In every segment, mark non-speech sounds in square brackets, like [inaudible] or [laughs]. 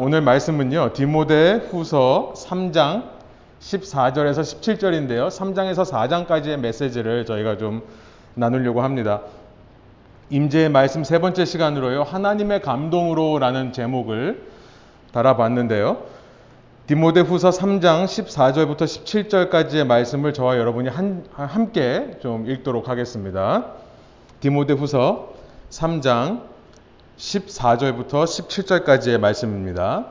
오늘 말씀은요, 디모데 후서 3장 14절에서 17절인데요. 3장에서 4장까지의 메시지를 저희가 좀 나누려고 합니다. 임재의 말씀 세 번째 시간으로요, 하나님의 감동으로라는 제목을 달아봤는데요. 디모데 후서 3장 14절부터 17절까지의 말씀을 저와 여러분이 한, 함께 좀 읽도록 하겠습니다. 디모데 후서 3장 14절부터 17절까지의 말씀입니다.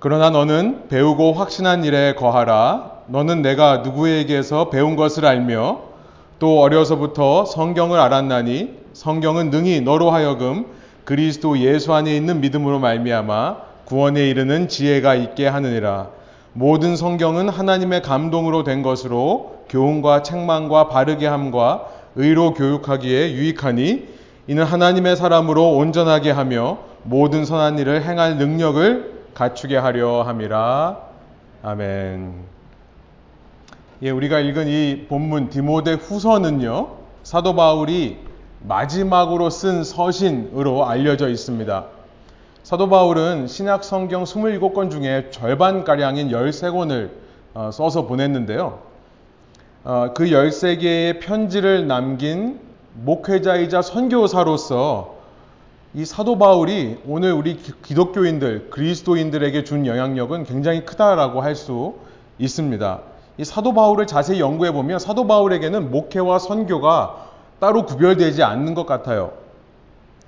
그러나 너는 배우고 확신한 일에 거하라. 너는 내가 누구에게서 배운 것을 알며 또 어려서부터 성경을 알았나니 성경은 능히 너로 하여금 그리스도 예수 안에 있는 믿음으로 말미암아 구원에 이르는 지혜가 있게 하느니라. 모든 성경은 하나님의 감동으로 된 것으로 교훈과 책망과 바르게 함과 의로 교육하기에 유익하니 이는 하나님의 사람으로 온전하게 하며 모든 선한 일을 행할 능력을 갖추게 하려 함이라. 아멘. 예, 우리가 읽은 이 본문 디모데 후서는요. 사도 바울이 마지막으로 쓴 서신으로 알려져 있습니다. 사도 바울은 신약 성경 27권 중에 절반가량인 13권을 어, 써서 보냈는데요. 어, 그 13개의 편지를 남긴 목회자이자 선교사로서 이 사도 바울이 오늘 우리 기독교인들, 그리스도인들에게 준 영향력은 굉장히 크다라고 할 수 있습니다. 이 사도 바울을 자세히 연구해 보면 사도 바울에게는 목회와 선교가 따로 구별되지 않는 것 같아요.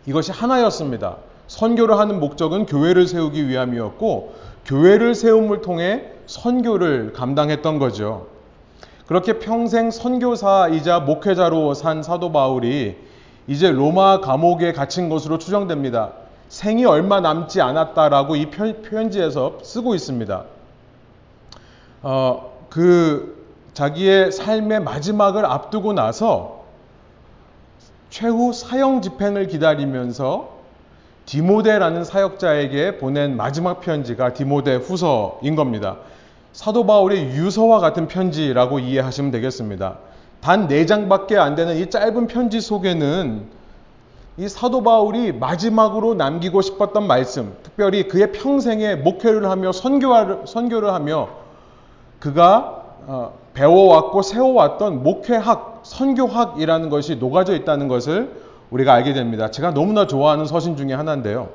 이것이 하나였습니다. 선교를 하는 목적은 교회를 세우기 위함이었고 교회를 세움을 통해 선교를 감당했던 거죠. 그렇게 평생 선교사이자 목회자로 산 사도 바울이 이제 로마 감옥에 갇힌 것으로 추정됩니다. 생이 얼마 남지 않았다라고 이 표현지에서 쓰고 있습니다. 어, 그 자기의 삶의 마지막을 앞두고 나서 최후 사형 집행을 기다리면서 디모데라는 사역자에게 보낸 마지막 편지가 디모데 후서인 겁니다. 사도 바울의 유서와 같은 편지라고 이해하시면 되겠습니다. 단 4장밖에 안 되는 이 짧은 편지 속에는 이 사도 바울이 마지막으로 남기고 싶었던 말씀, 특별히 그의 평생에 목회를 하며 선교를, 선교를 하며 그가 어, 배워왔고 세워왔던 목회학, 선교학이라는 것이 녹아져 있다는 것을 우리가 알게 됩니다. 제가 너무나 좋아하는 서신 중에 하나인데요.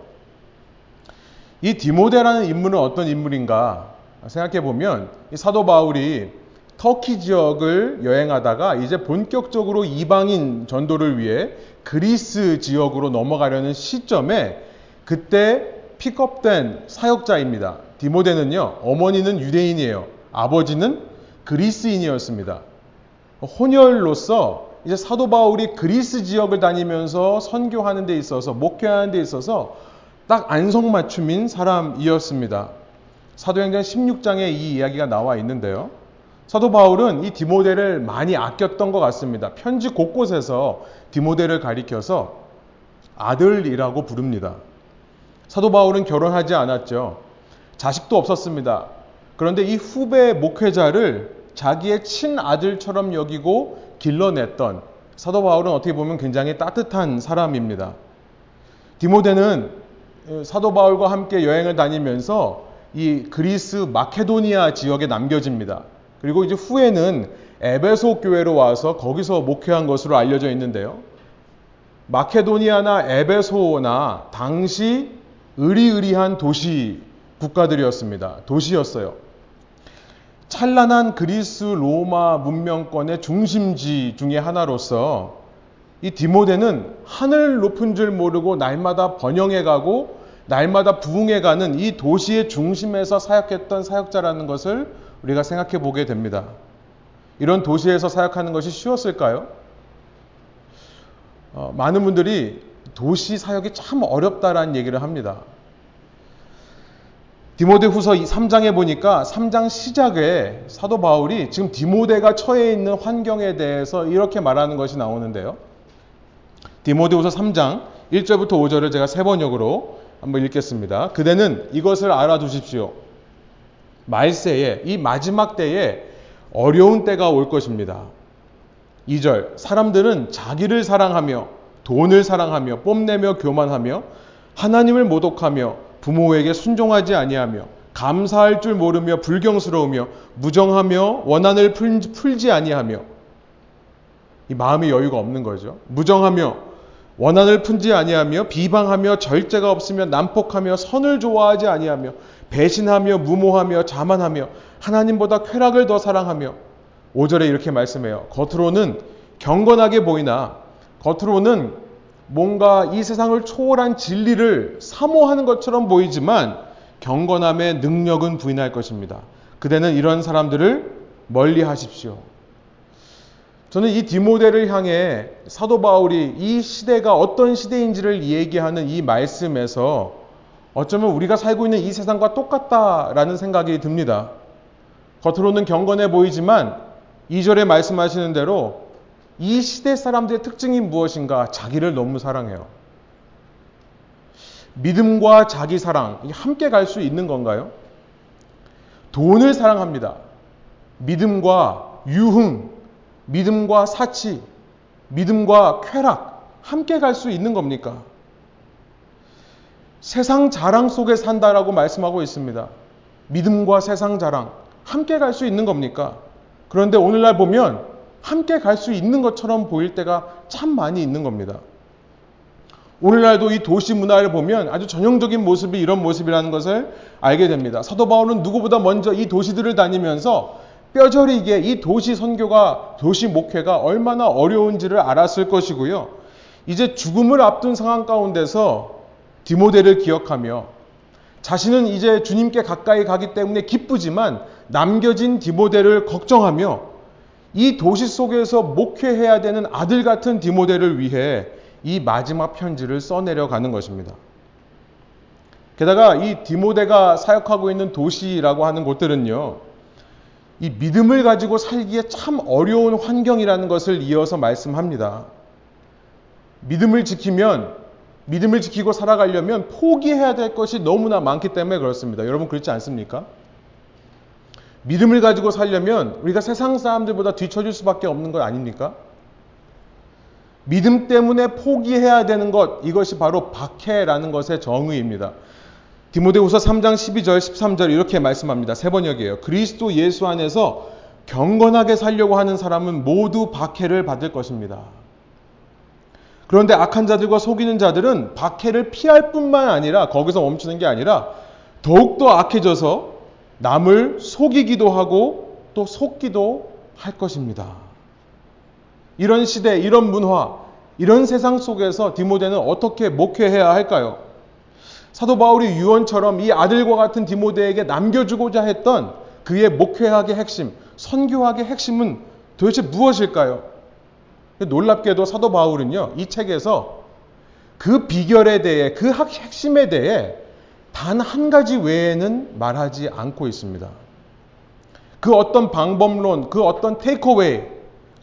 이 디모데라는 인물은 어떤 인물인가? 생각해 보면 사도 바울이 터키 지역을 여행하다가 이제 본격적으로 이방인 전도를 위해 그리스 지역으로 넘어가려는 시점에 그때 픽업된 사역자입니다. 디모데는요, 어머니는 유대인이에요. 아버지는 그리스인이었습니다. 혼혈로서 이제 사도 바울이 그리스 지역을 다니면서 선교하는 데 있어서 목회하는 데 있어서 딱 안성맞춤인 사람이었습니다. 사도행전 16장에 이 이야기가 나와 있는데요. 사도 바울은 이 디모데를 많이 아꼈던 것 같습니다. 편지 곳곳에서 디모데를 가리켜서 아들이라고 부릅니다. 사도 바울은 결혼하지 않았죠. 자식도 없었습니다. 그런데 이 후배 목회자를 자기의 친아들처럼 여기고 길러냈던 사도 바울은 어떻게 보면 굉장히 따뜻한 사람입니다. 디모데는 사도 바울과 함께 여행을 다니면서 이 그리스 마케도니아 지역에 남겨집니다. 그리고 이제 후에는 에베소 교회로 와서 거기서 목회한 것으로 알려져 있는데요. 마케도니아나 에베소나 당시 의리의리한 도시 국가들이었습니다. 도시였어요. 찬란한 그리스 로마 문명권의 중심지 중의 하나로서 이 디모데는 하늘 높은 줄 모르고 날마다 번영해 가고 날마다 부흥해가는 이 도시의 중심에서 사역했던 사역자라는 것을 우리가 생각해 보게 됩니다. 이런 도시에서 사역하는 것이 쉬웠을까요? 어, 많은 분들이 도시 사역이 참 어렵다라는 얘기를 합니다. 디모데 후서 3장에 보니까 3장 시작에 사도 바울이 지금 디모데가 처해 있는 환경에 대해서 이렇게 말하는 것이 나오는데요. 디모데 후서 3장 1절부터 5절을 제가 세 번역으로 한번 읽겠습니다. 그대는 이것을 알아두십시오. 말세에 이 마지막 때에 어려운 때가 올 것입니다. 2절 사람들은 자기를 사랑하며 돈을 사랑하며 뽐내며 교만하며 하나님을 모독하며 부모에게 순종하지 아니하며 감사할 줄 모르며 불경스러우며 무정하며 원한을 풀지 아니하며 이 마음의 여유가 없는 거죠. 무정하며 원한을 품지 아니하며 비방하며 절제가 없으며 난폭하며 선을 좋아하지 아니하며 배신하며 무모하며 자만하며 하나님보다 쾌락을 더 사랑하며 5절에 이렇게 말씀해요. 겉으로는 경건하게 보이나 겉으로는 뭔가 이 세상을 초월한 진리를 사모하는 것처럼 보이지만 경건함의 능력은 부인할 것입니다. 그대는 이런 사람들을 멀리 하십시오. 저는 이 디모데를 향해 사도 바울이 이 시대가 어떤 시대인지를 얘기하는 이 말씀에서 어쩌면 우리가 살고 있는 이 세상과 똑같다라는 생각이 듭니다. 겉으로는 경건해 보이지만 2절에 말씀하시는 대로 이 시대 사람들의 특징이 무엇인가? 자기를 너무 사랑해요. 믿음과 자기 사랑, 함께 갈 수 있는 건가요? 돈을 사랑합니다. 믿음과 유흥, 믿음과 사치, 믿음과 쾌락, 함께 갈 수 있는 겁니까? 세상 자랑 속에 산다라고 말씀하고 있습니다. 믿음과 세상 자랑, 함께 갈 수 있는 겁니까? 그런데 오늘날 보면 함께 갈 수 있는 것처럼 보일 때가 참 많이 있는 겁니다. 오늘날도 이 도시 문화를 보면 아주 전형적인 모습이 이런 모습이라는 것을 알게 됩니다. 사도 바울은 누구보다 먼저 이 도시들을 다니면서 뼈저리게 이 도시 선교가 도시 목회가 얼마나 어려운지를 알았을 것이고요. 이제 죽음을 앞둔 상황 가운데서 디모데를 기억하며 자신은 이제 주님께 가까이 가기 때문에 기쁘지만 남겨진 디모데를 걱정하며 이 도시 속에서 목회해야 되는 아들 같은 디모데를 위해 이 마지막 편지를 써내려 가는 것입니다. 게다가 이 디모데가 사역하고 있는 도시라고 하는 곳들은요, 이 믿음을 가지고 살기에 참 어려운 환경이라는 것을 이어서 말씀합니다. 믿음을 지키면, 믿음을 지키고 살아가려면 포기해야 될 것이 너무나 많기 때문에 그렇습니다. 여러분 그렇지 않습니까? 믿음을 가지고 살려면 우리가 세상 사람들보다 뒤처질 수밖에 없는 것 아닙니까? 믿음 때문에 포기해야 되는 것, 이것이 바로 박해라는 것의 정의입니다. 디모데후서 3장 12절 13절 이렇게 말씀합니다. 세 번역이에요. 그리스도 예수 안에서 경건하게 살려고 하는 사람은 모두 박해를 받을 것입니다. 그런데 악한 자들과 속이는 자들은 박해를 피할 뿐만 아니라 거기서 멈추는 게 아니라 더욱더 악해져서 남을 속이기도 하고 또 속기도 할 것입니다. 이런 시대, 이런 문화, 이런 세상 속에서 디모데는 어떻게 목회해야 할까요? 사도 바울이 유언처럼 이 아들과 같은 디모데에게 남겨주고자 했던 그의 목회학의 핵심, 선교학의 핵심은 도대체 무엇일까요? 놀랍게도 사도 바울은요, 이 책에서 그 비결에 대해, 그 핵심에 대해 단 한 가지 외에는 말하지 않고 있습니다. 그 어떤 방법론, 그 어떤 테이크어웨이,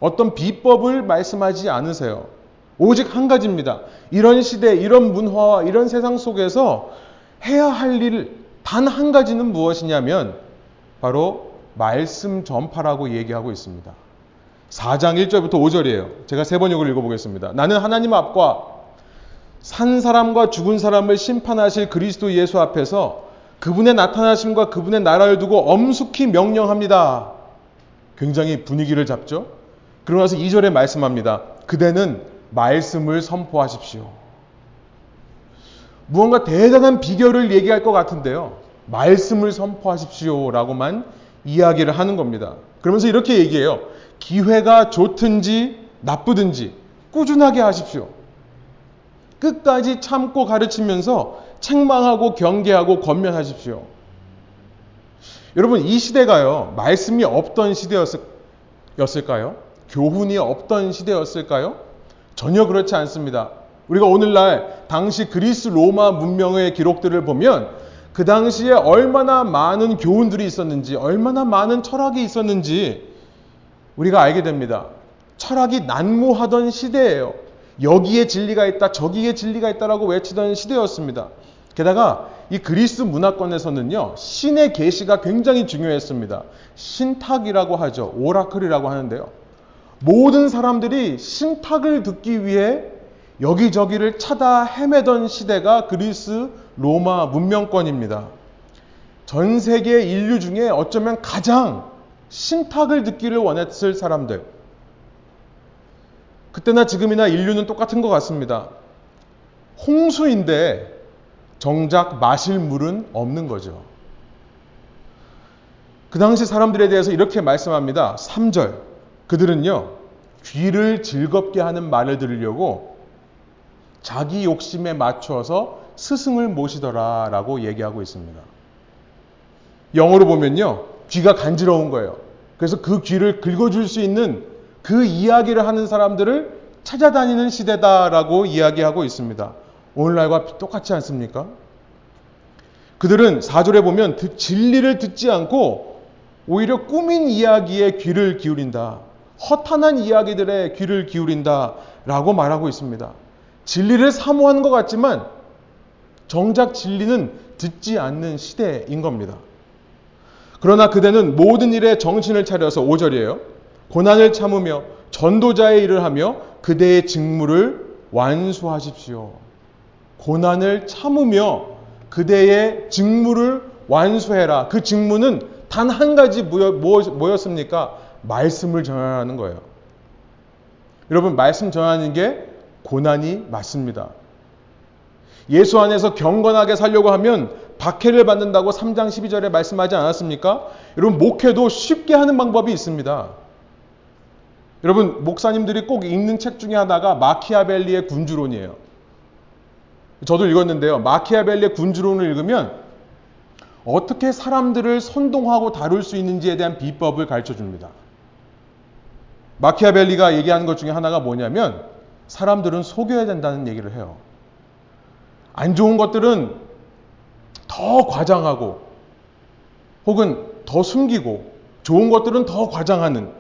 어떤 비법을 말씀하지 않으세요. 오직 한 가지입니다. 이런 시대, 이런 문화와 이런 세상 속에서 해야 할 일 단 한 가지는 무엇이냐면 바로 말씀 전파라고 얘기하고 있습니다. 4장 1절부터 5절이에요. 제가 세 번역을 읽어보겠습니다. 나는 하나님 앞과 산 사람과 죽은 사람을 심판하실 그리스도 예수 앞에서 그분의 나타나심과 그분의 나라를 두고 엄숙히 명령합니다. 굉장히 분위기를 잡죠? 그러고 나서 2절에 말씀합니다. 그대는 말씀을 선포하십시오. 무언가 대단한 비결을 얘기할 것 같은데요. 말씀을 선포하십시오. 라고만 이야기를 하는 겁니다. 그러면서 이렇게 얘기해요. 기회가 좋든지 나쁘든지 꾸준하게 하십시오. 끝까지 참고 가르치면서 책망하고 경계하고 권면하십시오. 여러분, 이 시대가요, 말씀이 없던 시대였을까요? 교훈이 없던 시대였을까요? 전혀 그렇지 않습니다. 우리가 오늘날 당시 그리스 로마 문명의 기록들을 보면 그 당시에 얼마나 많은 교훈들이 있었는지, 얼마나 많은 철학이 있었는지 우리가 알게 됩니다. 철학이 난무하던 시대예요. 여기에 진리가 있다, 저기에 진리가 있다라고 외치던 시대였습니다. 게다가 이 그리스 문화권에서는요, 신의 계시가 굉장히 중요했습니다. 신탁이라고 하죠. 오라클이라고 하는데요. 모든 사람들이 신탁을 듣기 위해 여기저기를 찾아 헤매던 시대가 그리스 로마 문명권입니다. 전 세계 인류 중에 어쩌면 가장 신탁을 듣기를 원했을 사람들. 그때나 지금이나 인류는 똑같은 것 같습니다. 홍수인데 정작 마실 물은 없는 거죠. 그 당시 사람들에 대해서 이렇게 말씀합니다. 3절. 그들은요, 귀를 즐겁게 하는 말을 들으려고 자기 욕심에 맞춰서 스승을 모시더라 라고 얘기하고 있습니다. 영어로 보면요, 귀가 간지러운 거예요. 그래서 그 귀를 긁어줄 수 있는 그 이야기를 하는 사람들을 찾아다니는 시대다라고 이야기하고 있습니다. 오늘날과 똑같지 않습니까? 그들은 4절에 보면 진리를 듣지 않고 오히려 꾸민 이야기에 귀를 기울인다. 허탄한 이야기들에 귀를 기울인다. 라고 말하고 있습니다. 진리를 사모하는 것 같지만 정작 진리는 듣지 않는 시대인 겁니다. 그러나 그대는 모든 일에 정신을 차려서 5절이에요. 고난을 참으며 전도자의 일을 하며 그대의 직무를 완수하십시오. 고난을 참으며 그대의 직무를 완수해라. 그 직무는 단 한 가지 뭐였습니까? 말씀을 전하는 거예요. 여러분, 말씀 전하는 게 고난이 맞습니다. 예수 안에서 경건하게 살려고 하면 박해를 받는다고 3장 12절에 말씀하지 않았습니까? 여러분, 목회도 쉽게 하는 방법이 있습니다. 여러분, 목사님들이 꼭 읽는 책 중에 하나가 마키아벨리의 군주론이에요. 저도 읽었는데요. 마키아벨리의 군주론을 읽으면 어떻게 사람들을 선동하고 다룰 수 있는지에 대한 비법을 가르쳐 줍니다. 마키아벨리가 얘기하는 것 중에 하나가 뭐냐면 사람들은 속여야 된다는 얘기를 해요. 안 좋은 것들은 더 과장하고 혹은 더 숨기고 좋은 것들은 더 과장하는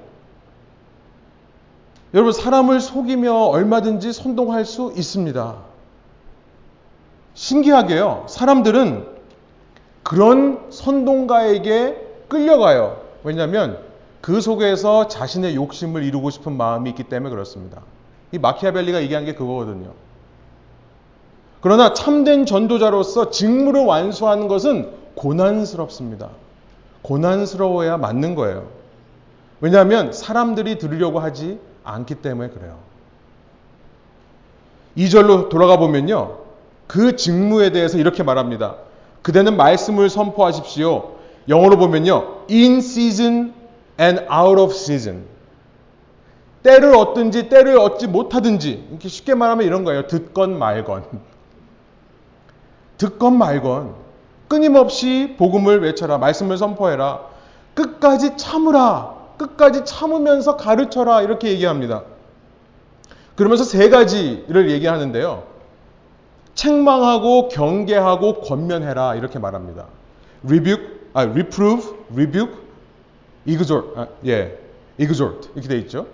여러분 사람을 속이며 얼마든지 선동할 수 있습니다. 신기하게요. 사람들은 그런 선동가에게 끌려가요. 왜냐하면 그 속에서 자신의 욕심을 이루고 싶은 마음이 있기 때문에 그렇습니다. 이 마키아벨리가 얘기한 게 그거거든요. 그러나 참된 전도자로서 직무를 완수하는 것은 고난스럽습니다. 고난스러워야 맞는 거예요. 왜냐하면 사람들이 들으려고 하지 않기 때문에 그래요. 2절로 돌아가 보면요. 그 직무에 대해서 이렇게 말합니다. 그대는 말씀을 선포하십시오. 영어로 보면요. in season and out of season. 때를 얻든지 때를 얻지 못하든지 이렇게 쉽게 말하면 이런 거예요. 듣건 말건. 듣건 말건. 끊임없이 복음을 외쳐라. 말씀을 선포해라. 끝까지 참으라. 끝까지 참으면서 가르쳐라. 이렇게 얘기합니다. 그러면서 세 가지를 얘기하는데요. 책망하고 경계하고 권면해라 이렇게 말합니다. rebuke, 아, reprove, rebuke, exhort, 아, 예, exhort 이렇게 돼 있죠.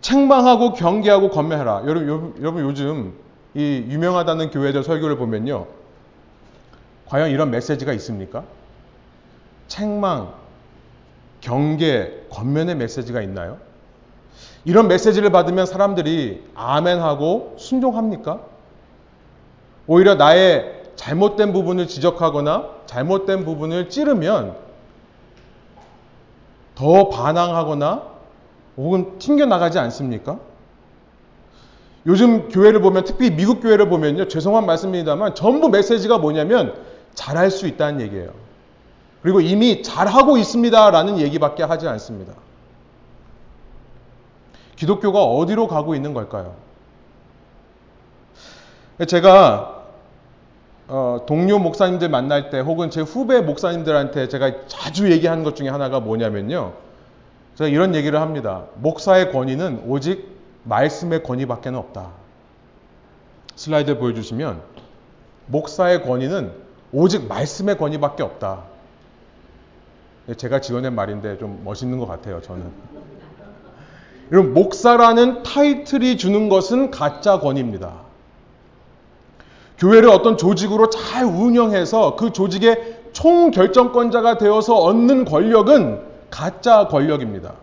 책망하고 경계하고 권면해라. 여러분, 여러분 요즘 이 유명하다는 교회들 설교를 보면요, 과연 이런 메시지가 있습니까? 책망, 경계, 권면의 메시지가 있나요? 이런 메시지를 받으면 사람들이 아멘하고 순종합니까? 오히려 나의 잘못된 부분을 지적하거나 잘못된 부분을 찌르면 더 반항하거나 혹은 튕겨나가지 않습니까? 요즘 교회를 보면 특히 미국 교회를 보면요. 죄송한 말씀입니다만 전부 메시지가 뭐냐면 잘할 수 있다는 얘기예요. 그리고 이미 잘하고 있습니다라는 얘기밖에 하지 않습니다. 기독교가 어디로 가고 있는 걸까요? 제가 어, 동료 목사님들 만날 때 혹은 제 후배 목사님들한테 제가 자주 얘기하는 것 중에 하나가 뭐냐면요. 제가 이런 얘기를 합니다. 목사의 권위는 오직 말씀의 권위밖에 없다. 슬라이드 보여주시면 목사의 권위는 오직 말씀의 권위밖에 없다. 제가 지어낸 말인데 좀 멋있는 것 같아요, 저는. 여러분, 목사라는 타이틀이 주는 것은 가짜 권위입니다. 교회를 어떤 조직으로 잘 운영해서 그 조직의 총결정권자가 되어서 얻는 권력은 가짜 권력입니다.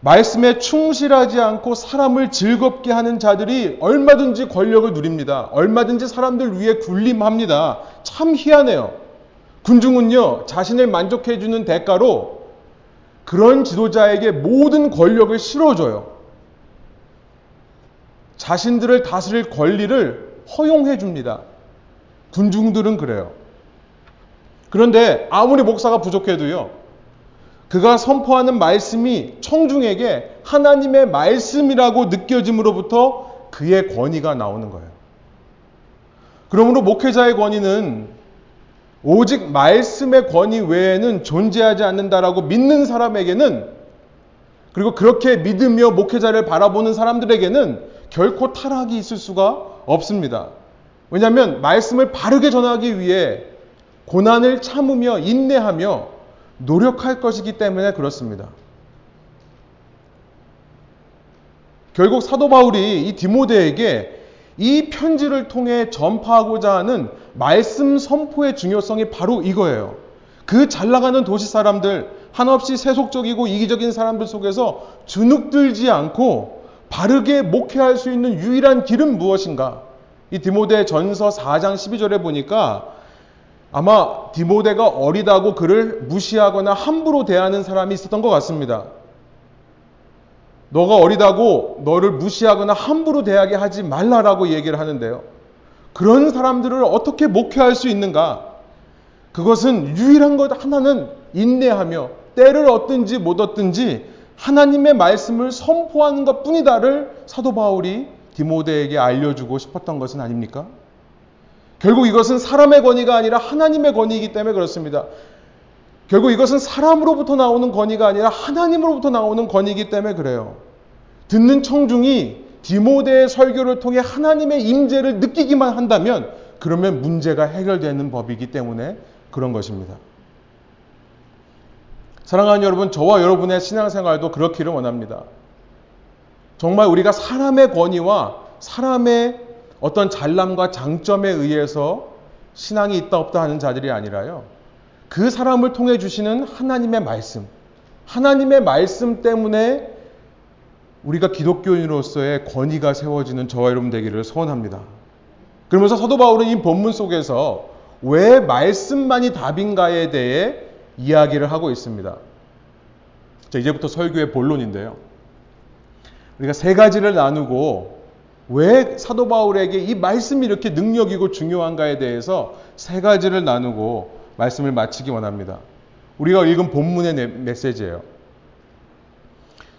말씀에 충실하지 않고 사람을 즐겁게 하는 자들이 얼마든지 권력을 누립니다. 얼마든지 사람들 위에 군림합니다. 참 희한해요. 군중은요, 자신을 만족해주는 대가로 그런 지도자에게 모든 권력을 실어줘요. 자신들을 다스릴 권리를 허용해 줍니다. 군중들은 그래요. 그런데 아무리 목사가 부족해도요, 그가 선포하는 말씀이 청중에게 하나님의 말씀이라고 느껴짐으로부터 그의 권위가 나오는 거예요. 그러므로 목회자의 권위는 오직 말씀의 권위 외에는 존재하지 않는다라고 믿는 사람에게는 그리고 그렇게 믿으며 목회자를 바라보는 사람들에게는 결코 타락이 있을 수가 없습니다. 왜냐하면 말씀을 바르게 전하기 위해 고난을 참으며 인내하며 노력할 것이기 때문에 그렇습니다. 결국 사도 바울이 이 디모데에게 이 편지를 통해 전파하고자 하는 말씀 선포의 중요성이 바로 이거예요. 그 잘 나가는 도시 사람들, 한없이 세속적이고 이기적인 사람들 속에서 주눅들지 않고 바르게 목회할 수 있는 유일한 길은 무엇인가? 이 디모데 전서 4장 12절에 보니까 아마 디모데가 어리다고 그를 무시하거나 함부로 대하는 사람이 있었던 것 같습니다. 너가 어리다고 너를 무시하거나 함부로 대하게 하지 말라라고 얘기를 하는데요. 그런 사람들을 어떻게 목회할 수 있는가? 그것은 유일한 것 하나는 인내하며 때를 얻든지 못 얻든지 하나님의 말씀을 선포하는 것 뿐이다를 사도 바울이 디모데에게 알려주고 싶었던 것은 아닙니까? 결국 이것은 사람의 권위가 아니라 하나님의 권위이기 때문에 그렇습니다. 결국 이것은 사람으로부터 나오는 권위가 아니라 하나님으로부터 나오는 권위이기 때문에 그래요. 듣는 청중이 디모데의 설교를 통해 하나님의 임재를 느끼기만 한다면 그러면 문제가 해결되는 법이기 때문에 그런 것입니다. 사랑하는 여러분, 저와 여러분의 신앙생활도 그렇기를 원합니다. 정말 우리가 사람의 권위와 사람의 어떤 잘남과 장점에 의해서 신앙이 있다 없다 하는 자들이 아니라요. 그 사람을 통해 주시는 하나님의 말씀, 하나님의 말씀 때문에 우리가 기독교인으로서의 권위가 세워지는 저와 여러분 되기를 소원합니다. 그러면서 사도 바울은 이 본문 속에서 왜 말씀만이 답인가에 대해 이야기를 하고 있습니다. 자, 이제부터 설교의 본론인데요. 우리가 세 가지를 나누고 왜 사도 바울에게 이 말씀이 이렇게 능력이고 중요한가에 대해서 세 가지를 나누고 말씀을 마치기 원합니다. 우리가 읽은 본문의 메시지예요.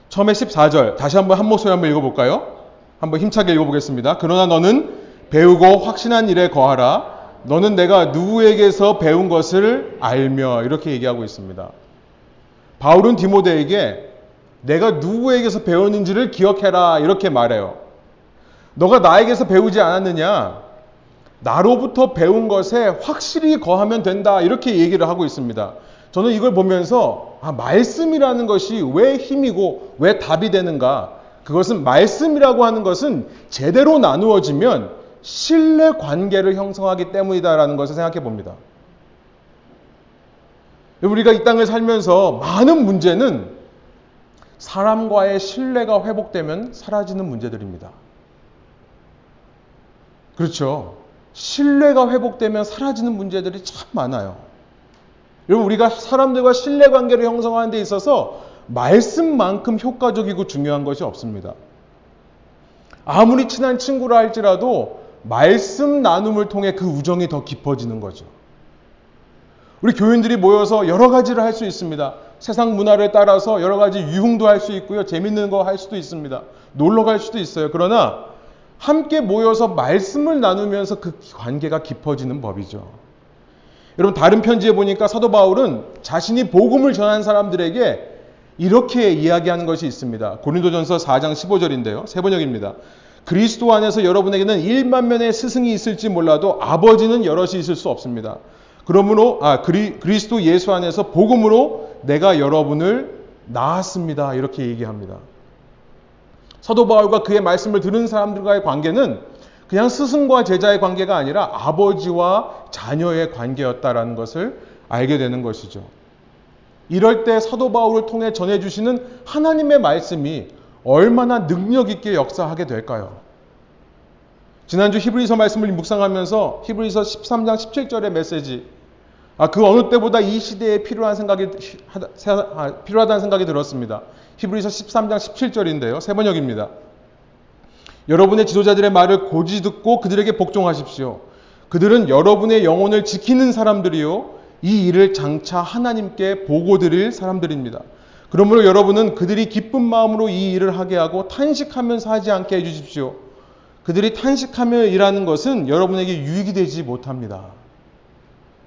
처음에 14절 다시 한번 한 목소리 한번 읽어볼까요? 한번 힘차게 읽어보겠습니다. 그러나 너는 배우고 확신한 일에 거하라. 너는 내가 누구에게서 배운 것을 알며 이렇게 얘기하고 있습니다. 바울은 디모데에게 내가 누구에게서 배웠는지를 기억해라 이렇게 말해요. 너가 나에게서 배우지 않았느냐? 나로부터 배운 것에 확실히 거하면 된다. 이렇게 얘기를 하고 있습니다. 저는 이걸 보면서 아, 말씀이라는 것이 왜 힘이고 왜 답이 되는가? 그것은 말씀이라고 하는 것은 제대로 나누어지면 신뢰 관계를 형성하기 때문이다라는 것을 생각해 봅니다. 우리가 이 땅을 살면서 많은 문제는 사람과의 신뢰가 회복되면 사라지는 문제들입니다. 그렇죠. 신뢰가 회복되면 사라지는 문제들이 참 많아요. 여러분, 우리가 사람들과 신뢰 관계를 형성하는 데 있어서 말씀만큼 효과적이고 중요한 것이 없습니다. 아무리 친한 친구라 할지라도 말씀 나눔을 통해 그 우정이 더 깊어지는 거죠. 우리 교인들이 모여서 여러 가지를 할 수 있습니다. 세상 문화를 따라서 여러 가지 유흥도 할 수 있고요. 재밌는 거 할 수도 있습니다. 놀러 갈 수도 있어요. 그러나 함께 모여서 말씀을 나누면서 그 관계가 깊어지는 법이죠. 여러분 다른 편지에 보니까 사도 바울은 자신이 복음을 전한 사람들에게 이렇게 이야기하는 것이 있습니다. 고린도전서 4장 15절인데요. 세 번역입니다. 그리스도 안에서 여러분에게는 1만 명의 스승이 있을지 몰라도 아버지는 여럿이 있을 수 없습니다. 그러므로 아 그리, 그리스도 예수 안에서 복음으로 내가 여러분을 낳았습니다. 이렇게 얘기합니다. 사도 바울과 그의 말씀을 들은 사람들과의 관계는 그냥 스승과 제자의 관계가 아니라 아버지와 자녀의 관계였다라는 것을 알게 되는 것이죠. 이럴 때 사도 바울을 통해 전해주시는 하나님의 말씀이 얼마나 능력 있게 역사하게 될까요? 지난주 히브리서 말씀을 묵상하면서 히브리서 13장 17절의 메시지 아, 그 어느 때보다 이 시대에 필요한 생각이 아, 필요하다는 생각이 들었습니다. 히브리서 13장 17절인데요. 세 번역입니다. 여러분의 지도자들의 말을 고지 듣고 그들에게 복종하십시오. 그들은 여러분의 영혼을 지키는 사람들이요. 이 일을 장차 하나님께 보고 드릴 사람들입니다. 그러므로 여러분은 그들이 기쁜 마음으로 이 일을 하게 하고 탄식하면서 하지 않게 해주십시오. 그들이 탄식하며 일하는 것은 여러분에게 유익이 되지 못합니다.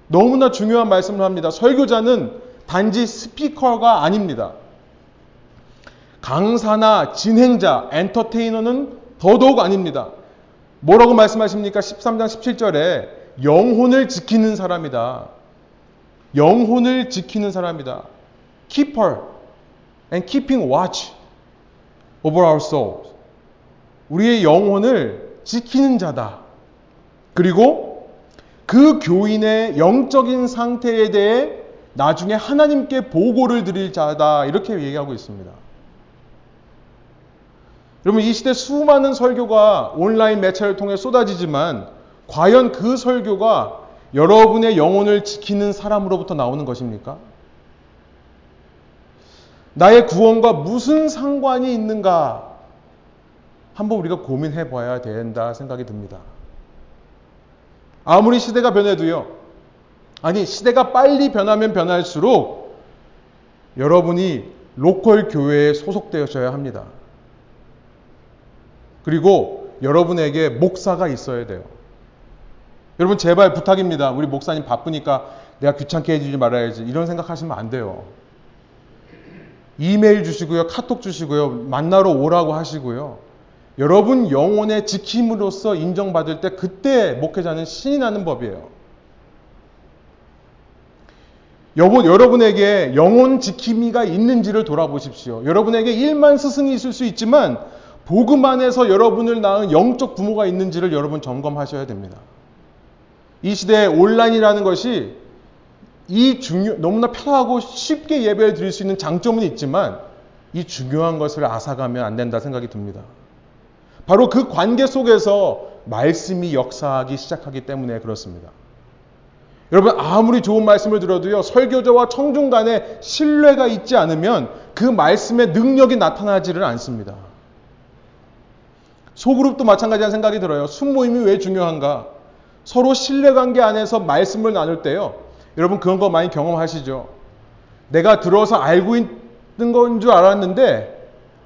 너무나 중요한 말씀을 합니다. 설교자는 단지 스피커가 아닙니다. 강사나 진행자, 엔터테이너는 더더욱 아닙니다. 뭐라고 말씀하십니까? 13장 17절에 영혼을 지키는 사람이다. 영혼을 지키는 사람이다. Keeper and keeping watch over our souls. 우리의 영혼을 지키는 자다. 그리고 그 교인의 영적인 상태에 대해 나중에 하나님께 보고를 드릴 자다. 이렇게 얘기하고 있습니다. 여러분 이 시대 수많은 설교가 온라인 매체를 통해 쏟아지지만 과연 그 설교가 여러분의 영혼을 지키는 사람으로부터 나오는 것입니까? 나의 구원과 무슨 상관이 있는가? 한번 우리가 고민해 봐야 된다 생각이 듭니다. 아무리 시대가 변해도요. 아니, 시대가 빨리 변하면 변할수록 여러분이 로컬 교회에 소속되셔야 합니다. 그리고 여러분에게 목사가 있어야 돼요. 여러분 제발 부탁입니다. 우리 목사님 바쁘니까 내가 귀찮게 해주지 말아야지. 이런 생각하시면 안 돼요. 이메일 주시고요. 카톡 주시고요. 만나러 오라고 하시고요. 여러분 영혼의 지킴으로써 인정받을 때 그때 목회자는 신이 나는 법이에요. 여보, 여러분에게 영혼 지킴이가 있는지를 돌아보십시오. 여러분에게 일만 스승이 있을 수 있지만 복음 안에서 여러분을 낳은 영적 부모가 있는지를 여러분 점검하셔야 됩니다. 이 시대에 온라인이라는 것이 이 중요, 너무나 편하고 쉽게 예배를 드릴 수 있는 장점은 있지만 이 중요한 것을 앗아가면 안 된다 생각이 듭니다. 바로 그 관계 속에서 말씀이 역사하기 시작하기 때문에 그렇습니다. 여러분 아무리 좋은 말씀을 들어도요 설교자와 청중 간에 신뢰가 있지 않으면 그 말씀의 능력이 나타나지를 않습니다. 소그룹도 마찬가지한 생각이 들어요. 순모임이 왜 중요한가? 서로 신뢰관계 안에서 말씀을 나눌 때요. 여러분 그런 거 많이 경험하시죠? 내가 들어서 알고 있는 건 줄 알았는데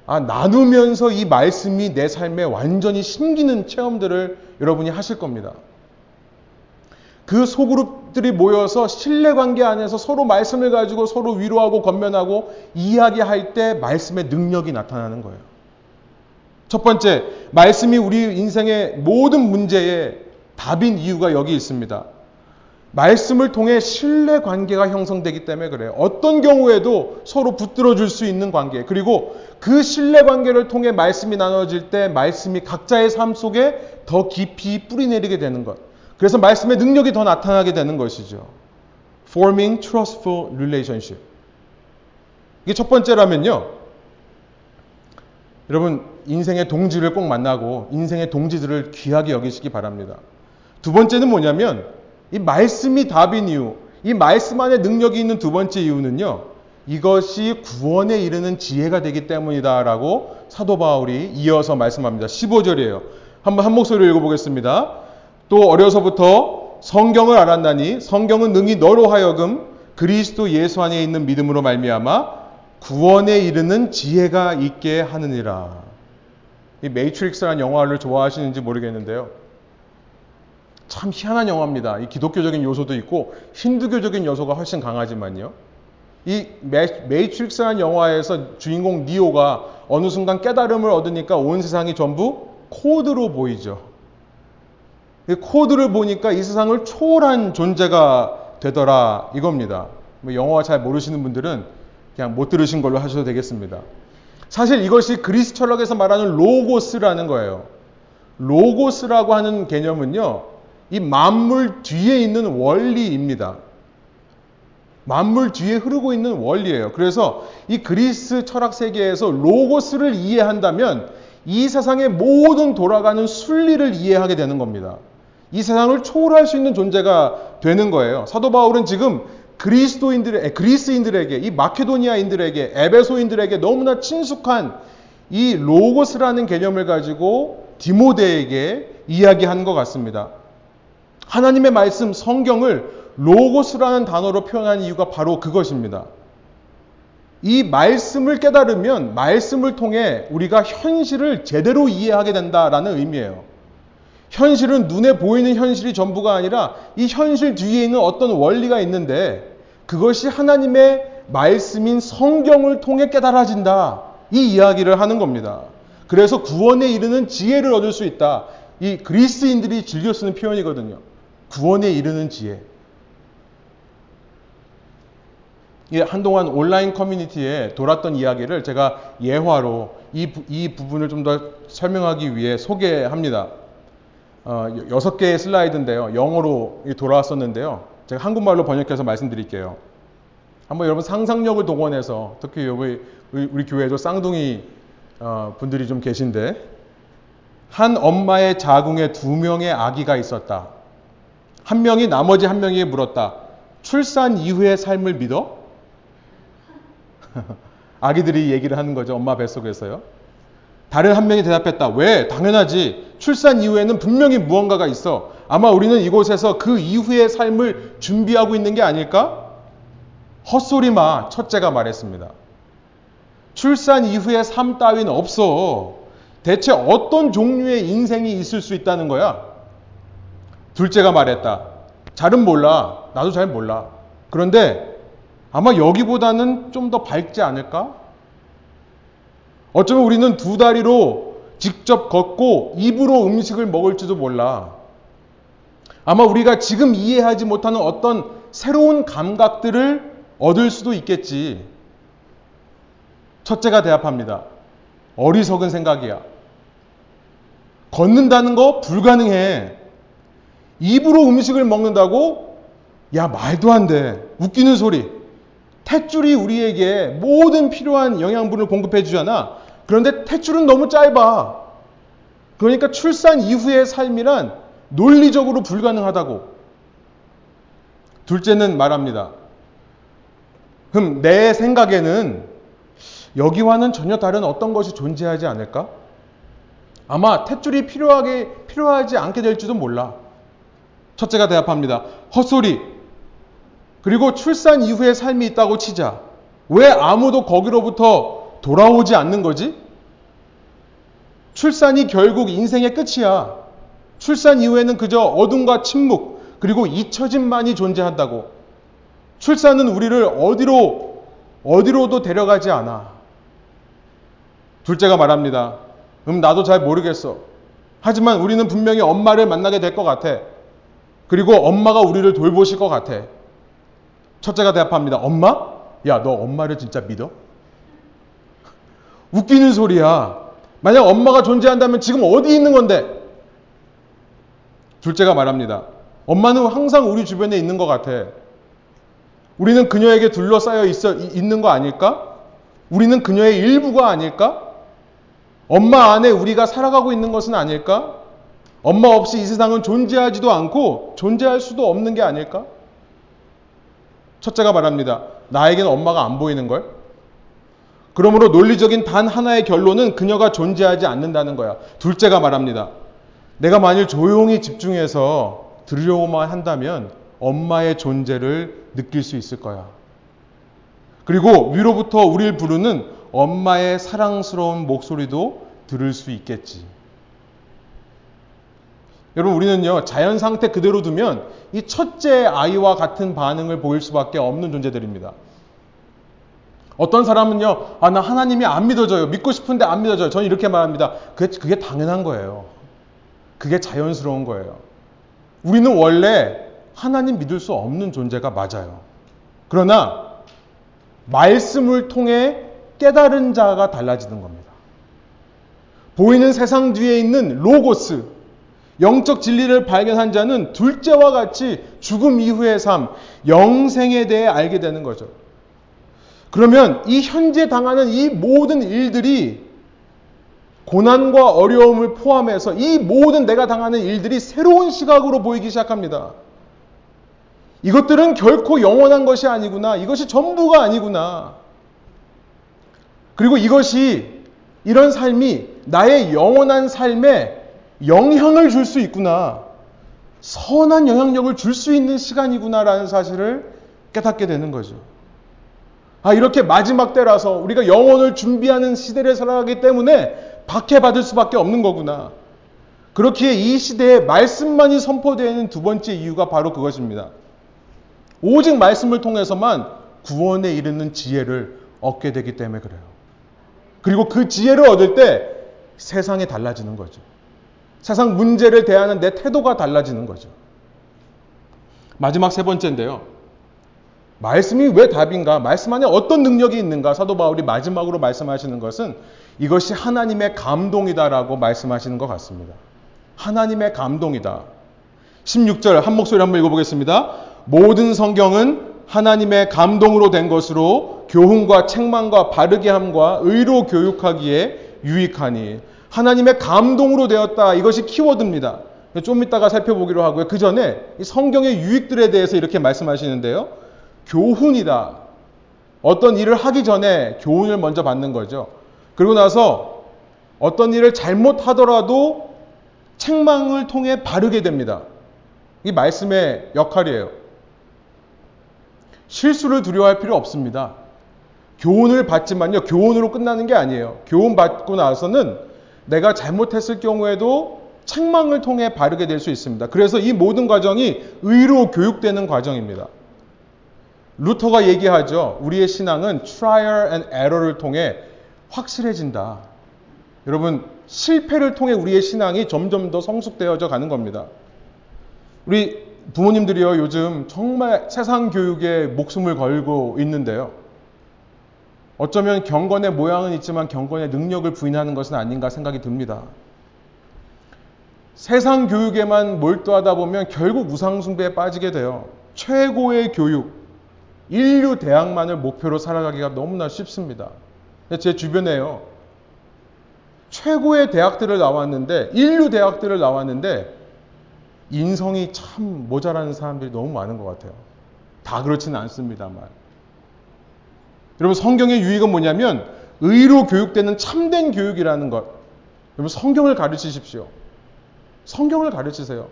아, 나누면서 이 말씀이 내 삶에 완전히 신기는 체험들을 여러분이 하실 겁니다. 그 소그룹들이 모여서 신뢰 관계 안에서 서로 말씀을 가지고 서로 위로하고 건면하고 이야기할 때 말씀의 능력이 나타나는 거예요. 첫 번째, 말씀이 우리 인생의 모든 문제의 답인 이유가 여기 있습니다. 말씀을 통해 신뢰 관계가 형성되기 때문에 그래요. 어떤 경우에도 서로 붙들어 줄 수 있는 관계. 그리고 그 신뢰 관계를 통해 말씀이 나눠질 때 말씀이 각자의 삶 속에 더 깊이 뿌리 내리게 되는 것. 그래서 말씀의 능력이 더 나타나게 되는 것이죠. Forming trustful relationship. 이게 첫 번째라면요. 여러분, 인생의 동지를 꼭 만나고 인생의 동지들을 귀하게 여기시기 바랍니다. 두 번째는 뭐냐면 이 말씀이 답인 이유, 이 말씀 안에 능력이 있는 두 번째 이유는요. 이것이 구원에 이르는 지혜가 되기 때문이다라고 사도 바울이 이어서 말씀합니다. 15절이에요. 한번 한 목소리로 읽어보겠습니다. 또 어려서부터 성경을 알았나니 성경은 능히 너로 하여금 그리스도 예수 안에 있는 믿음으로 말미암아 구원에 이르는 지혜가 있게 하느니라. 이 Matrix라는 영화를 좋아하시는지 모르겠는데요. 참 희한한 영화입니다. 이 기독교적인 요소도 있고 힌두교적인 요소가 훨씬 강하지만요. 이 Matrix라는 영화에서 주인공 니오가 어느 순간 깨달음을 얻으니까 온 세상이 전부 코드로 보이죠. 이 코드를 보니까 이 세상을 초월한 존재가 되더라 이겁니다. 뭐 영어 잘 모르시는 분들은 그냥 못 들으신 걸로 하셔도 되겠습니다. 사실 이것이 그리스 철학에서 말하는 로고스라는 거예요. 로고스라고 하는 개념은요. 이 만물 뒤에 있는 원리입니다. 만물 뒤에 흐르고 있는 원리예요. 그래서 이 그리스 철학 세계에서 로고스를 이해한다면 이 세상의 모든 돌아가는 순리를 이해하게 되는 겁니다. 이 세상을 초월할 수 있는 존재가 되는 거예요. 사도 바울은 지금 그리스도인들의 그리스인들에게 이 마케도니아인들에게 에베소인들에게 너무나 친숙한 이 로고스라는 개념을 가지고 디모데에게 이야기한 것 같습니다. 하나님의 말씀 성경을 로고스라는 단어로 표현한 이유가 바로 그것입니다. 이 말씀을 깨달으면 말씀을 통해 우리가 현실을 제대로 이해하게 된다라는 의미예요. 현실은 눈에 보이는 현실이 전부가 아니라 이 현실 뒤에 있는 어떤 원리가 있는데 그것이 하나님의 말씀인 성경을 통해 깨달아진다. 이 이야기를 하는 겁니다. 그래서 구원에 이르는 지혜를 얻을 수 있다. 이 그리스인들이 즐겨 쓰는 표현이거든요. 구원에 이르는 지혜. 예, 한동안 온라인 커뮤니티에 돌았던 이야기를 제가 예화로 이, 이 부분을 좀 더 설명하기 위해 소개합니다. 어, 여섯 개의 슬라이드인데요. 영어로 돌아왔었는데요. 제가 한국말로 번역해서 말씀드릴게요. 한번 여러분 상상력을 동원해서 특히 우리, 우리 교회에도 쌍둥이 어, 분들이 좀 계신데 한 엄마의 자궁에 두 명의 아기가 있었다. 한 명이 나머지 한 명에게 물었다. 출산 이후의 삶을 믿어? [laughs] 아기들이 얘기를 하는 거죠. 엄마 뱃속에서요. 다른 한 명이 대답했다. 왜? 당연하지. 출산 이후에는 분명히 무언가가 있어. 아마 우리는 이곳에서 그 이후의 삶을 준비하고 있는 게 아닐까? 헛소리 마. 첫째가 말했습니다. 출산 이후의 삶 따윈 없어. 대체 어떤 종류의 인생이 있을 수 있다는 거야? 둘째가 말했다. 잘은 몰라. 나도 잘 몰라. 그런데 아마 여기보다는 좀 더 밝지 않을까? 어쩌면 우리는 두 다리로 직접 걷고 입으로 음식을 먹을지도 몰라. 아마 우리가 지금 이해하지 못하는 어떤 새로운 감각들을 얻을 수도 있겠지. 첫째가 대답합니다. 어리석은 생각이야. 걷는다는 거 불가능해. 입으로 음식을 먹는다고? 야, 말도 안 돼. 웃기는 소리. 탯줄이 우리에게 모든 필요한 영양분을 공급해 주잖아. 그런데 탯줄은 너무 짧아. 그러니까 출산 이후의 삶이란 논리적으로 불가능하다고. 둘째는 말합니다. 흠, 내 생각에는 여기와는 전혀 다른 어떤 것이 존재하지 않을까? 아마 탯줄이 필요하게, 필요하지 않게 될지도 몰라. 첫째가 대답합니다. 헛소리. 그리고 출산 이후의 삶이 있다고 치자. 왜 아무도 거기로부터 돌아오지 않는 거지? 출산이 결국 인생의 끝이야. 출산 이후에는 그저 어둠과 침묵, 그리고 잊혀짐만이 존재한다고. 출산은 우리를 어디로, 어디로도 데려가지 않아. 둘째가 말합니다. 음, 나도 잘 모르겠어. 하지만 우리는 분명히 엄마를 만나게 될 것 같아. 그리고 엄마가 우리를 돌보실 것 같아. 첫째가 대답합니다. 엄마? 야, 너 엄마를 진짜 믿어? 웃기는 소리야. 만약 엄마가 존재한다면 지금 어디 있는 건데? 둘째가 말합니다. 엄마는 항상 우리 주변에 있는 것 같아. 우리는 그녀에게 둘러싸여 있어, 있는 거 아닐까? 우리는 그녀의 일부가 아닐까? 엄마 안에 우리가 살아가고 있는 것은 아닐까? 엄마 없이 이 세상은 존재하지도 않고 존재할 수도 없는 게 아닐까? 첫째가 말합니다. 나에게는 엄마가 안 보이는 걸? 그러므로 논리적인 단 하나의 결론은 그녀가 존재하지 않는다는 거야. 둘째가 말합니다. 내가 만일 조용히 집중해서 들으려고만 한다면 엄마의 존재를 느낄 수 있을 거야. 그리고 위로부터 우리를 부르는 엄마의 사랑스러운 목소리도 들을 수 있겠지. 여러분, 우리는요, 자연 상태 그대로 두면 이 첫째 아이와 같은 반응을 보일 수밖에 없는 존재들입니다. 어떤 사람은요, 아, 나 하나님이 안 믿어져요. 믿고 싶은데 안 믿어져요. 저는 이렇게 말합니다. 그게, 그게 당연한 거예요. 그게 자연스러운 거예요. 우리는 원래 하나님 믿을 수 없는 존재가 맞아요. 그러나, 말씀을 통해 깨달은 자가 달라지는 겁니다. 보이는 세상 뒤에 있는 로고스, 영적 진리를 발견한 자는 둘째와 같이 죽음 이후의 삶, 영생에 대해 알게 되는 거죠. 그러면 이 현재 당하는 이 모든 일들이 고난과 어려움을 포함해서 이 모든 내가 당하는 일들이 새로운 시각으로 보이기 시작합니다. 이것들은 결코 영원한 것이 아니구나. 이것이 전부가 아니구나. 그리고 이것이 이런 삶이 나의 영원한 삶에 영향을 줄 수 있구나. 선한 영향력을 줄 수 있는 시간이구나라는 사실을 깨닫게 되는 거죠. 아, 이렇게 마지막 때라서 우리가 영혼을 준비하는 시대를 살아가기 때문에 박해받을 수밖에 없는 거구나. 그렇기에 이 시대에 말씀만이 선포되는 두 번째 이유가 바로 그것입니다. 오직 말씀을 통해서만 구원에 이르는 지혜를 얻게 되기 때문에 그래요. 그리고 그 지혜를 얻을 때 세상이 달라지는 거죠. 세상 문제를 대하는 내 태도가 달라지는 거죠. 마지막 세 번째인데요. 말씀이 왜 답인가? 말씀 안에 어떤 능력이 있는가? 사도 바울이 마지막으로 말씀하시는 것은 이것이 하나님의 감동이다라고 말씀하시는 것 같습니다. 하나님의 감동이다. 16절 한 목소리 한번 읽어보겠습니다. 모든 성경은 하나님의 감동으로 된 것으로 교훈과 책망과 바르게 함과 의로 교육하기에 유익하니 하나님의 감동으로 되었다. 이것이 키워드입니다. 좀 이따가 살펴보기로 하고요. 그 전에 성경의 유익들에 대해서 이렇게 말씀하시는데요. 교훈이다. 어떤 일을 하기 전에 교훈을 먼저 받는 거죠. 그리고 나서 어떤 일을 잘못하더라도 책망을 통해 바르게 됩니다. 이 말씀의 역할이에요. 실수를 두려워할 필요 없습니다. 교훈을 받지만요, 교훈으로 끝나는 게 아니에요. 교훈 받고 나서는 내가 잘못했을 경우에도 책망을 통해 바르게 될 수 있습니다. 그래서 이 모든 과정이 의로 교육되는 과정입니다. 루터가 얘기하죠. 우리의 신앙은 trial and error를 통해 확실해진다. 여러분, 실패를 통해 우리의 신앙이 점점 더 성숙되어져 가는 겁니다. 우리 부모님들이요, 요즘 정말 세상 교육에 목숨을 걸고 있는데요. 어쩌면 경건의 모양은 있지만 경건의 능력을 부인하는 것은 아닌가 생각이 듭니다. 세상 교육에만 몰두하다 보면 결국 우상숭배에 빠지게 돼요. 최고의 교육, 인류 대학만을 목표로 살아가기가 너무나 쉽습니다. 제 주변에요. 최고의 대학들을 나왔는데, 인류 대학들을 나왔는데, 인성이 참 모자라는 사람들이 너무 많은 것 같아요. 다 그렇지는 않습니다만. 여러분, 성경의 유익은 뭐냐면, 의로 교육되는 참된 교육이라는 것. 여러분, 성경을 가르치십시오. 성경을 가르치세요.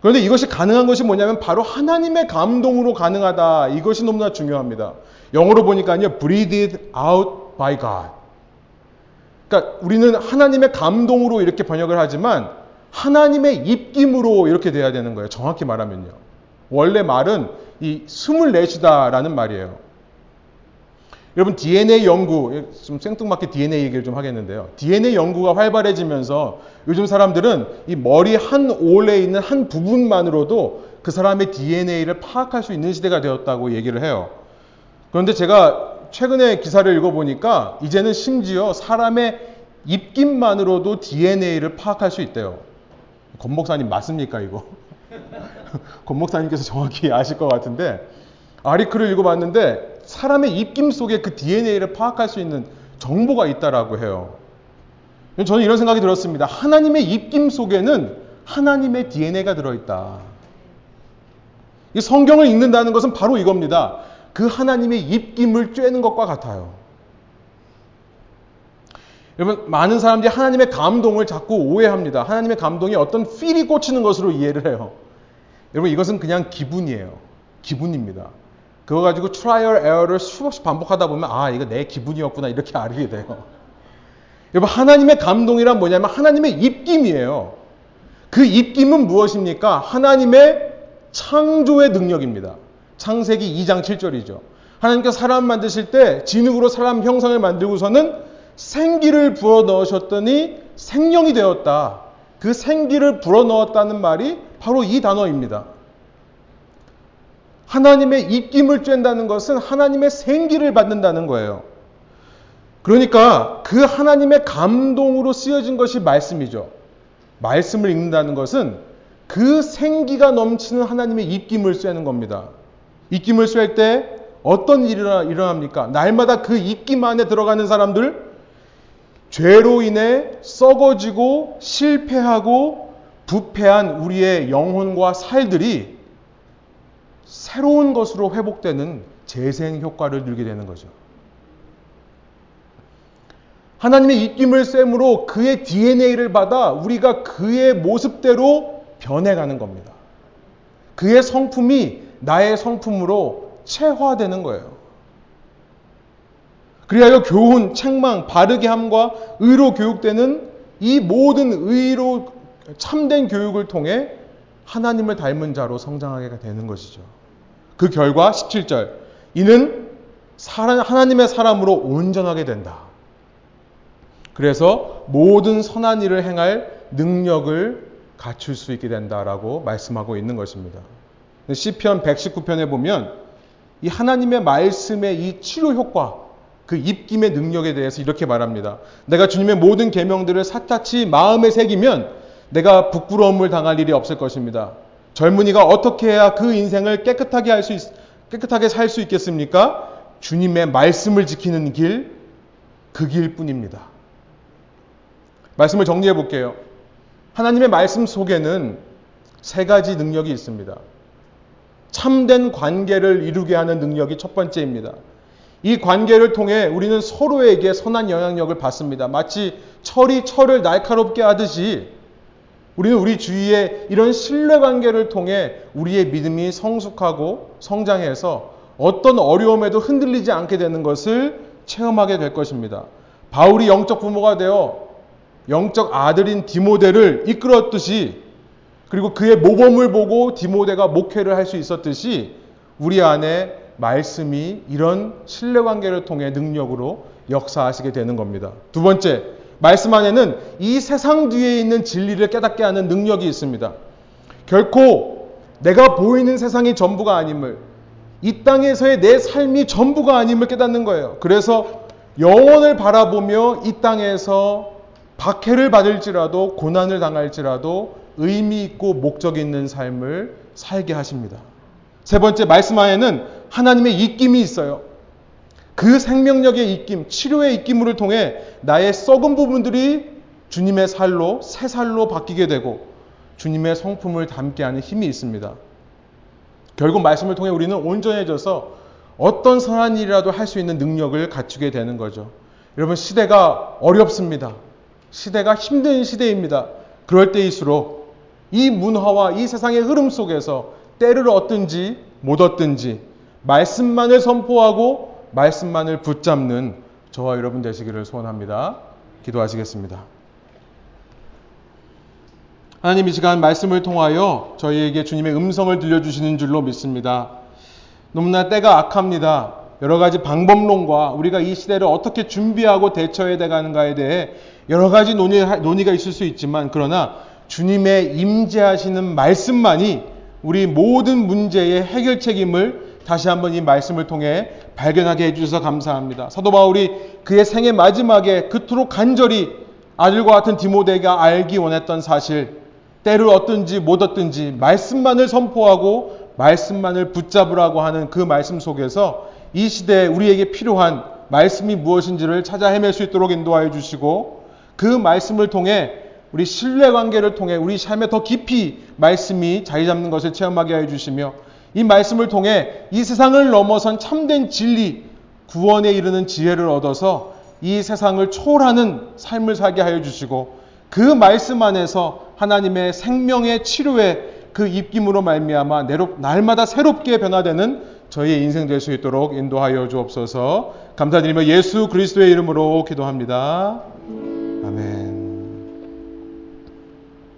그런데 이것이 가능한 것이 뭐냐면 바로 하나님의 감동으로 가능하다. 이것이 너무나 중요합니다. 영어로 보니까요, breathed out by God. 그러니까 우리는 하나님의 감동으로 이렇게 번역을 하지만 하나님의 입김으로 이렇게 돼야 되는 거예요. 정확히 말하면요. 원래 말은 이 숨을 내쉬다라는 말이에요. 여러분 DNA 연구 좀 생뚱맞게 DNA 얘기를 좀 하겠는데요. DNA 연구가 활발해지면서 요즘 사람들은 이 머리 한 올에 있는 한 부분만으로도 그 사람의 DNA를 파악할 수 있는 시대가 되었다고 얘기를 해요. 그런데 제가 최근에 기사를 읽어보니까 이제는 심지어 사람의 입김만으로도 DNA를 파악할 수 있대요. 권 목사님 맞습니까 이거? [laughs] 권 목사님께서 정확히 아실 것 같은데 아리크를 읽어봤는데 사람의 입김 속에 그 DNA를 파악할 수 있는 정보가 있다라고 해요. 저는 이런 생각이 들었습니다. 하나님의 입김 속에는 하나님의 DNA가 들어있다. 이 성경을 읽는다는 것은 바로 이겁니다. 그 하나님의 입김을 쬐는 것과 같아요. 여러분, 많은 사람들이 하나님의 감동을 자꾸 오해합니다. 하나님의 감동이 어떤 feel이 꽂히는 것으로 이해를 해요. 여러분, 이것은 그냥 기분이에요. 기분입니다. 그거 가지고 trial error를 수없이 반복하다 보면 아 이거 내 기분이었구나 이렇게 알게 돼요. 여러분 하나님의 감동이란 뭐냐면 하나님의 입김이에요. 그 입김은 무엇입니까? 하나님의 창조의 능력입니다. 창세기 2장 7절이죠. 하나님께서 사람 만드실 때 진흙으로 사람 형상을 만들고서는 생기를 불어 넣으셨더니 생명이 되었다. 그 생기를 불어 넣었다는 말이 바로 이 단어입니다. 하나님의 입김을 쬐다는 것은 하나님의 생기를 받는다는 거예요. 그러니까 그 하나님의 감동으로 쓰여진 것이 말씀이죠. 말씀을 읽는다는 것은 그 생기가 넘치는 하나님의 입김을 쐬는 겁니다. 입김을 쐴 때 어떤 일이 일어납니까? 날마다 그 입김 안에 들어가는 사람들 죄로 인해 썩어지고 실패하고 부패한 우리의 영혼과 살들이 새로운 것으로 회복되는 재생 효과를 누리게 되는 거죠. 하나님의 입김을 쐰으로 그의 DNA를 받아 우리가 그의 모습대로 변해가는 겁니다. 그의 성품이 나의 성품으로 체화되는 거예요. 그리하여 교훈, 책망, 바르게 함과 의로 교육되는 이 모든 의로 참된 교육을 통해 하나님을 닮은 자로 성장하게 되는 것이죠. 그 결과 17절. 이는 하나님의 사람으로 온전하게 된다. 그래서 모든 선한 일을 행할 능력을 갖출 수 있게 된다라고 말씀하고 있는 것입니다. 시편 119편에 보면 이 하나님의 말씀의 이 치료 효과, 그 입김의 능력에 대해서 이렇게 말합니다. 내가 주님의 모든 계명들을 사타치 마음에 새기면 내가 부끄러움을 당할 일이 없을 것입니다. 젊은이가 어떻게 해야 그 인생을 깨끗하게 할 수 깨끗하게 살 수 있겠습니까? 주님의 말씀을 지키는 길, 그 길뿐입니다. 말씀을 정리해 볼게요. 하나님의 말씀 속에는 세 가지 능력이 있습니다. 참된 관계를 이루게 하는 능력이 첫 번째입니다. 이 관계를 통해 우리는 서로에게 선한 영향력을 받습니다. 마치 철이 철을 날카롭게 하듯이 우리는 우리 주위에 이런 신뢰 관계를 통해 우리의 믿음이 성숙하고 성장해서 어떤 어려움에도 흔들리지 않게 되는 것을 체험하게 될 것입니다. 바울이 영적 부모가 되어 영적 아들인 디모데를 이끌었듯이 그리고 그의 모범을 보고 디모데가 목회를 할 수 있었듯이 우리 안에 말씀이 이런 신뢰관계를 통해 능력으로 역사하시게 되는 겁니다. 두 번째, 말씀 안에는 이 세상 뒤에 있는 진리를 깨닫게 하는 능력이 있습니다. 결코 내가 보이는 세상이 전부가 아님을, 이 땅에서의 내 삶이 전부가 아님을 깨닫는 거예요. 그래서 영혼을 바라보며 이 땅에서 박해를 받을지라도 고난을 당할지라도 의미 있고 목적 있는 삶을 살게 하십니다. 세 번째 말씀 안에는 하나님의 입김이 있어요. 그 생명력의 입김, 치료의 입김을 통해 나의 썩은 부분들이 주님의 살로 새 살로 바뀌게 되고 주님의 성품을 담게 하는 힘이 있습니다. 결국 말씀을 통해 우리는 온전해져서 어떤 선한 일이라도 할 수 있는 능력을 갖추게 되는 거죠. 여러분 시대가 어렵습니다. 시대가 힘든 시대입니다. 그럴 때일수록 이 문화와 이 세상의 흐름 속에서 때를 얻든지 못 얻든지 말씀만을 선포하고 말씀만을 붙잡는 저와 여러분 되시기를 소원합니다. 기도하시겠습니다. 하나님 이 시간 말씀을 통하여 저희에게 주님의 음성을 들려주시는 줄로 믿습니다. 너무나 때가 악합니다. 여러 가지 방법론과 우리가 이 시대를 어떻게 준비하고 대처해야 되는가에 대해 여러 가지 논의, 논의가 있을 수 있지만 그러나 주님의 임재하시는 말씀만이 우리 모든 문제의 해결 책임을 다시 한번 이 말씀을 통해 발견하게 해주셔서 감사합니다. 사도 바울이 그의 생의 마지막에 그토록 간절히 아들과 같은 디모데가 알기 원했던 사실, 때를 얻든지 못 얻든지 말씀만을 선포하고 말씀만을 붙잡으라고 하는 그 말씀 속에서 이 시대에 우리에게 필요한 말씀이 무엇인지를 찾아 헤맬 수 있도록 인도하여 주시고 그 말씀을 통해 우리 신뢰 관계를 통해 우리 삶에 더 깊이 말씀이 자리 잡는 것을 체험하게 해 주시며 이 말씀을 통해 이 세상을 넘어선 참된 진리, 구원에 이르는 지혜를 얻어서 이 세상을 초월하는 삶을 살게 하여 주시고 그 말씀 안에서 하나님의 생명의 치료의 그 입김으로 말미암아 날마다 새롭게 변화되는 저희의 인생 될 수 있도록 인도하여 주옵소서. 감사드리며 예수 그리스도의 이름으로 기도합니다.